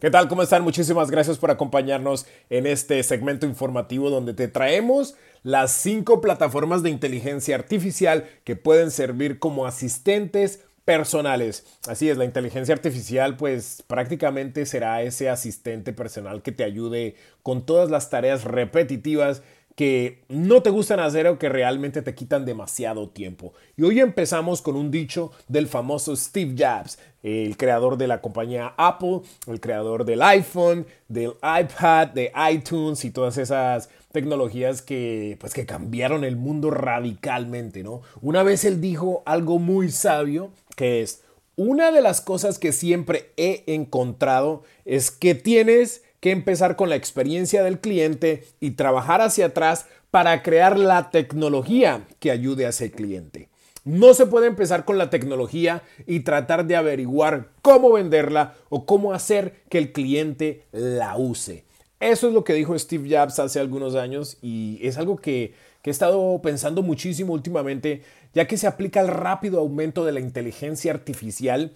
¿Qué tal? ¿Cómo están? Muchísimas gracias por acompañarnos en este segmento informativo donde te traemos las cinco plataformas de inteligencia artificial que pueden servir como asistentes personales. Así es, la inteligencia artificial pues prácticamente será ese asistente personal que te ayude con todas las tareas repetitivas que no te gustan hacer o que realmente te quitan demasiado tiempo. Y hoy empezamos con un dicho del famoso Steve Jobs, el creador de la compañía Apple, el creador del iPhone, del iPad, de iTunes y todas esas tecnologías que pues que cambiaron el mundo radicalmente, ¿no? Una vez él dijo algo muy sabio que es una de las cosas que siempre he encontrado es que tienes que empezar con la experiencia del cliente y trabajar hacia atrás para crear la tecnología que ayude a ese cliente. No se puede empezar con la tecnología y tratar de averiguar cómo venderla o cómo hacer que el cliente la use. Eso es lo que dijo Steve Jobs hace algunos años y es algo que, que he estado pensando muchísimo últimamente, ya que se aplica el rápido aumento de la inteligencia artificial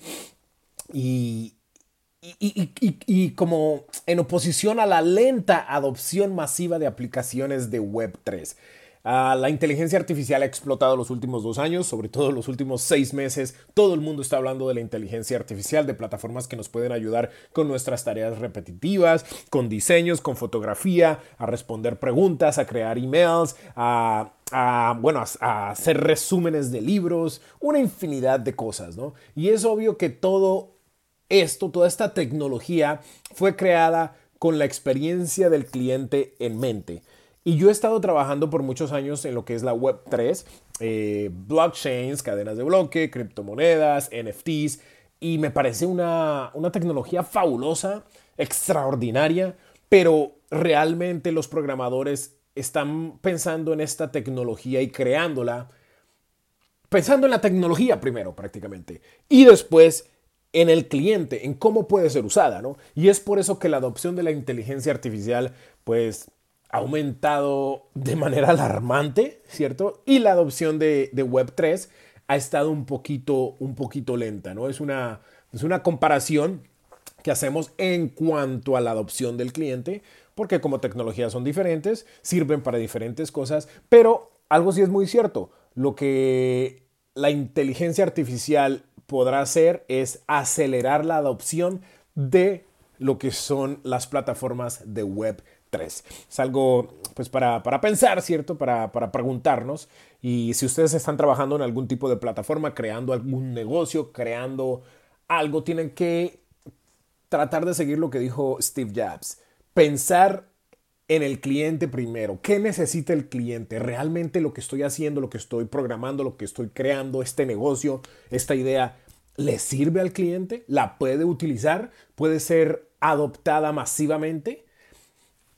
y, y, como en oposición a la lenta adopción masiva de aplicaciones de Web3. Ah, la inteligencia artificial ha explotado los últimos dos años, sobre todo los últimos seis meses. Todo el mundo está hablando de la inteligencia artificial, de plataformas que nos pueden ayudar con nuestras tareas repetitivas, con diseños, con fotografía, a responder preguntas, a crear emails, a, bueno, a, hacer resúmenes de libros, una infinidad de cosas, ¿no? Y es obvio que todo esto, toda esta tecnología fue creada con la experiencia del cliente en mente. Y yo he estado trabajando por muchos años en lo que es la Web3, eh, blockchains, cadenas de bloque, criptomonedas, NFTs, y me parece una, una tecnología fabulosa, extraordinaria, pero realmente los programadores están pensando en esta tecnología y creándola, pensando en la tecnología primero prácticamente, y después en el cliente, en cómo puede ser usada, ¿no? Y es por eso que la adopción de la inteligencia artificial, pues, ha aumentado de manera alarmante, ¿cierto? Y la adopción de, Web3 ha estado un poquito, un poquito lenta, ¿no? Es una, es una comparación que hacemos en cuanto a la adopción del cliente, porque como tecnologías son diferentes, sirven para diferentes cosas, pero algo sí es muy cierto, lo que la inteligencia artificial podrá hacer es acelerar la adopción de lo que son las plataformas de Web 3. Es algo pues para, pensar, ¿cierto? Para, para, preguntarnos. Y si ustedes están trabajando en algún tipo de plataforma, creando algún negocio, creando algo, tienen que tratar de seguir lo que dijo Steve Jobs. Pensar en el cliente primero. ¿Qué necesita el cliente? ¿Realmente lo que estoy haciendo, lo que estoy programando, lo que estoy creando, este negocio, esta idea, le sirve al cliente? ¿La puede utilizar? ¿Puede ser adoptada masivamente?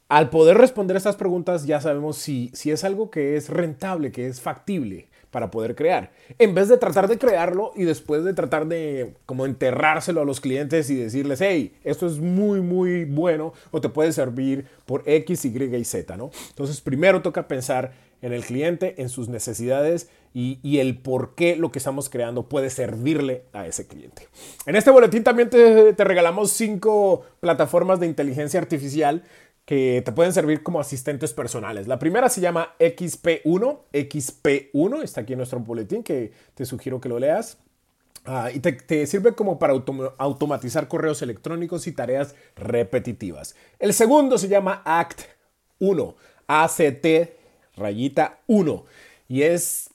Al poder responder estas preguntas ya sabemos si, si es algo que es rentable, que es factible para poder crear. En vez de tratar de crearlo y después de tratar de como enterrárselo a los clientes y decirles, hey, esto es muy, muy bueno o te puede servir por X, Y y Z, ¿no? Entonces primero toca pensar en el cliente, en sus necesidades y, el por qué lo que estamos creando puede servirle a ese cliente. En este boletín también te, te regalamos cinco plataformas de inteligencia artificial que te pueden servir como asistentes personales. La primera se llama XP1, XP1, está aquí en nuestro boletín que te sugiero que lo leas. Ah, y te, sirve como para automatizar correos electrónicos y tareas repetitivas. El segundo se llama ACT1, ACT rayita 1. Y es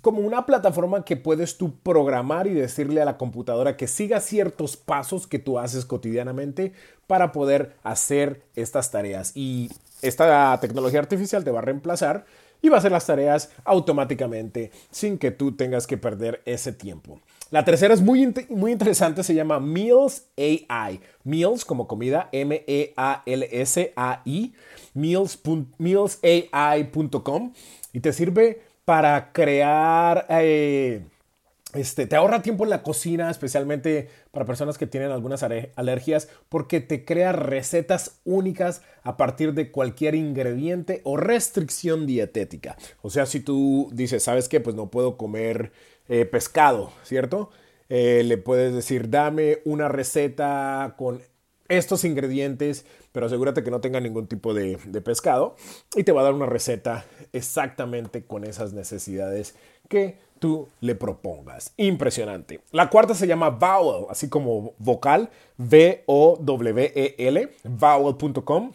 como una plataforma que puedes tú programar y decirle a la computadora que siga ciertos pasos que tú haces cotidianamente para poder hacer estas tareas. Y esta tecnología artificial te va a reemplazar y va a hacer las tareas automáticamente sin que tú tengas que perder ese tiempo. La tercera es muy, muy interesante, se llama Meals AI. Meals como comida, M-E-A-L-S-A-I, mealsai.com y te sirve para crear, eh, este, te ahorra tiempo en la cocina, especialmente para personas que tienen algunas alergias, porque te crea recetas únicas a partir de cualquier ingrediente o restricción dietética. O sea, si tú dices, ¿sabes qué? Pues no puedo comer eh, pescado, ¿cierto? Eh, le puedes decir, dame una receta con estos ingredientes, pero asegúrate que no tenga ningún tipo de, pescado y te va a dar una receta exactamente con esas necesidades que tú le propongas. Impresionante. La cuarta se llama Vowel, así como vocal, V-O-W-E-L, vowel.com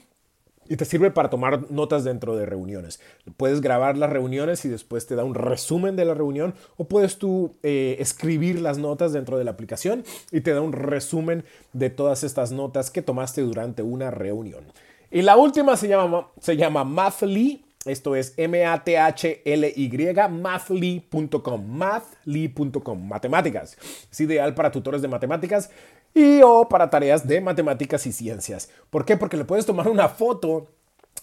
y te sirve para tomar notas dentro de reuniones. Puedes grabar las reuniones y después te da un resumen de la reunión o puedes tú eh, escribir las notas dentro de la aplicación y te da un resumen de todas estas notas que tomaste durante una reunión. Y la última se llama, se llama Mathly. Esto es M-A-T-H-L-Y, mathly.com, mathly.com, matemáticas. Es ideal para tutores de matemáticas y o para tareas de matemáticas y ciencias. ¿Por qué? Porque le puedes tomar una foto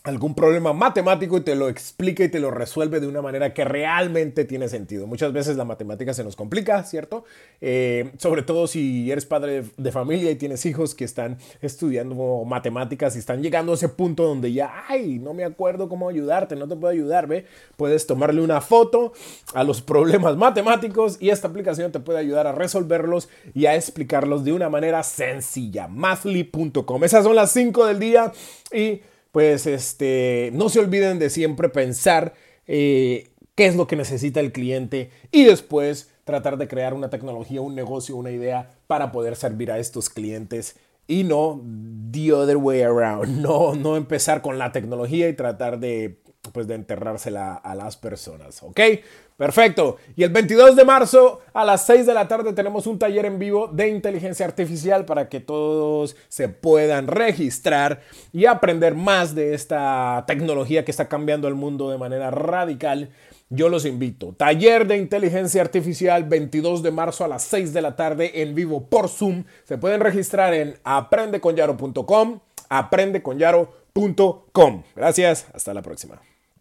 algún problema matemático y te lo explica y te lo resuelve de una manera que realmente tiene sentido. Muchas veces la matemática se nos complica, ¿cierto? Eh, sobre todo si eres padre de familia y tienes hijos que están estudiando matemáticas y están llegando a ese punto donde ya, ay, no me acuerdo cómo ayudarte, no te puedo ayudar, ¿ve? Puedes tomarle una foto a los problemas matemáticos y esta aplicación te puede ayudar a resolverlos y a explicarlos de una manera sencilla. Mathly.com. Esas son las 5 del día y pues este, no se olviden de siempre pensar eh, qué es lo que necesita el cliente y después tratar de crear una tecnología, un negocio, una idea para poder servir a estos clientes y no the other way around, no, no empezar con la tecnología y tratar de pues de enterrársela a las personas, ¿ok? Perfecto. Y el 22 de marzo a las 6 de la tarde tenemos un taller en vivo de inteligencia artificial para que todos se puedan registrar y aprender más de esta tecnología que está cambiando el mundo de manera radical. Yo los invito. Taller de inteligencia artificial 22 de marzo a las 6 de la tarde en vivo por Zoom. Se pueden registrar en aprendeconyaro.com, aprendeconyaro.com. Gracias, hasta la próxima.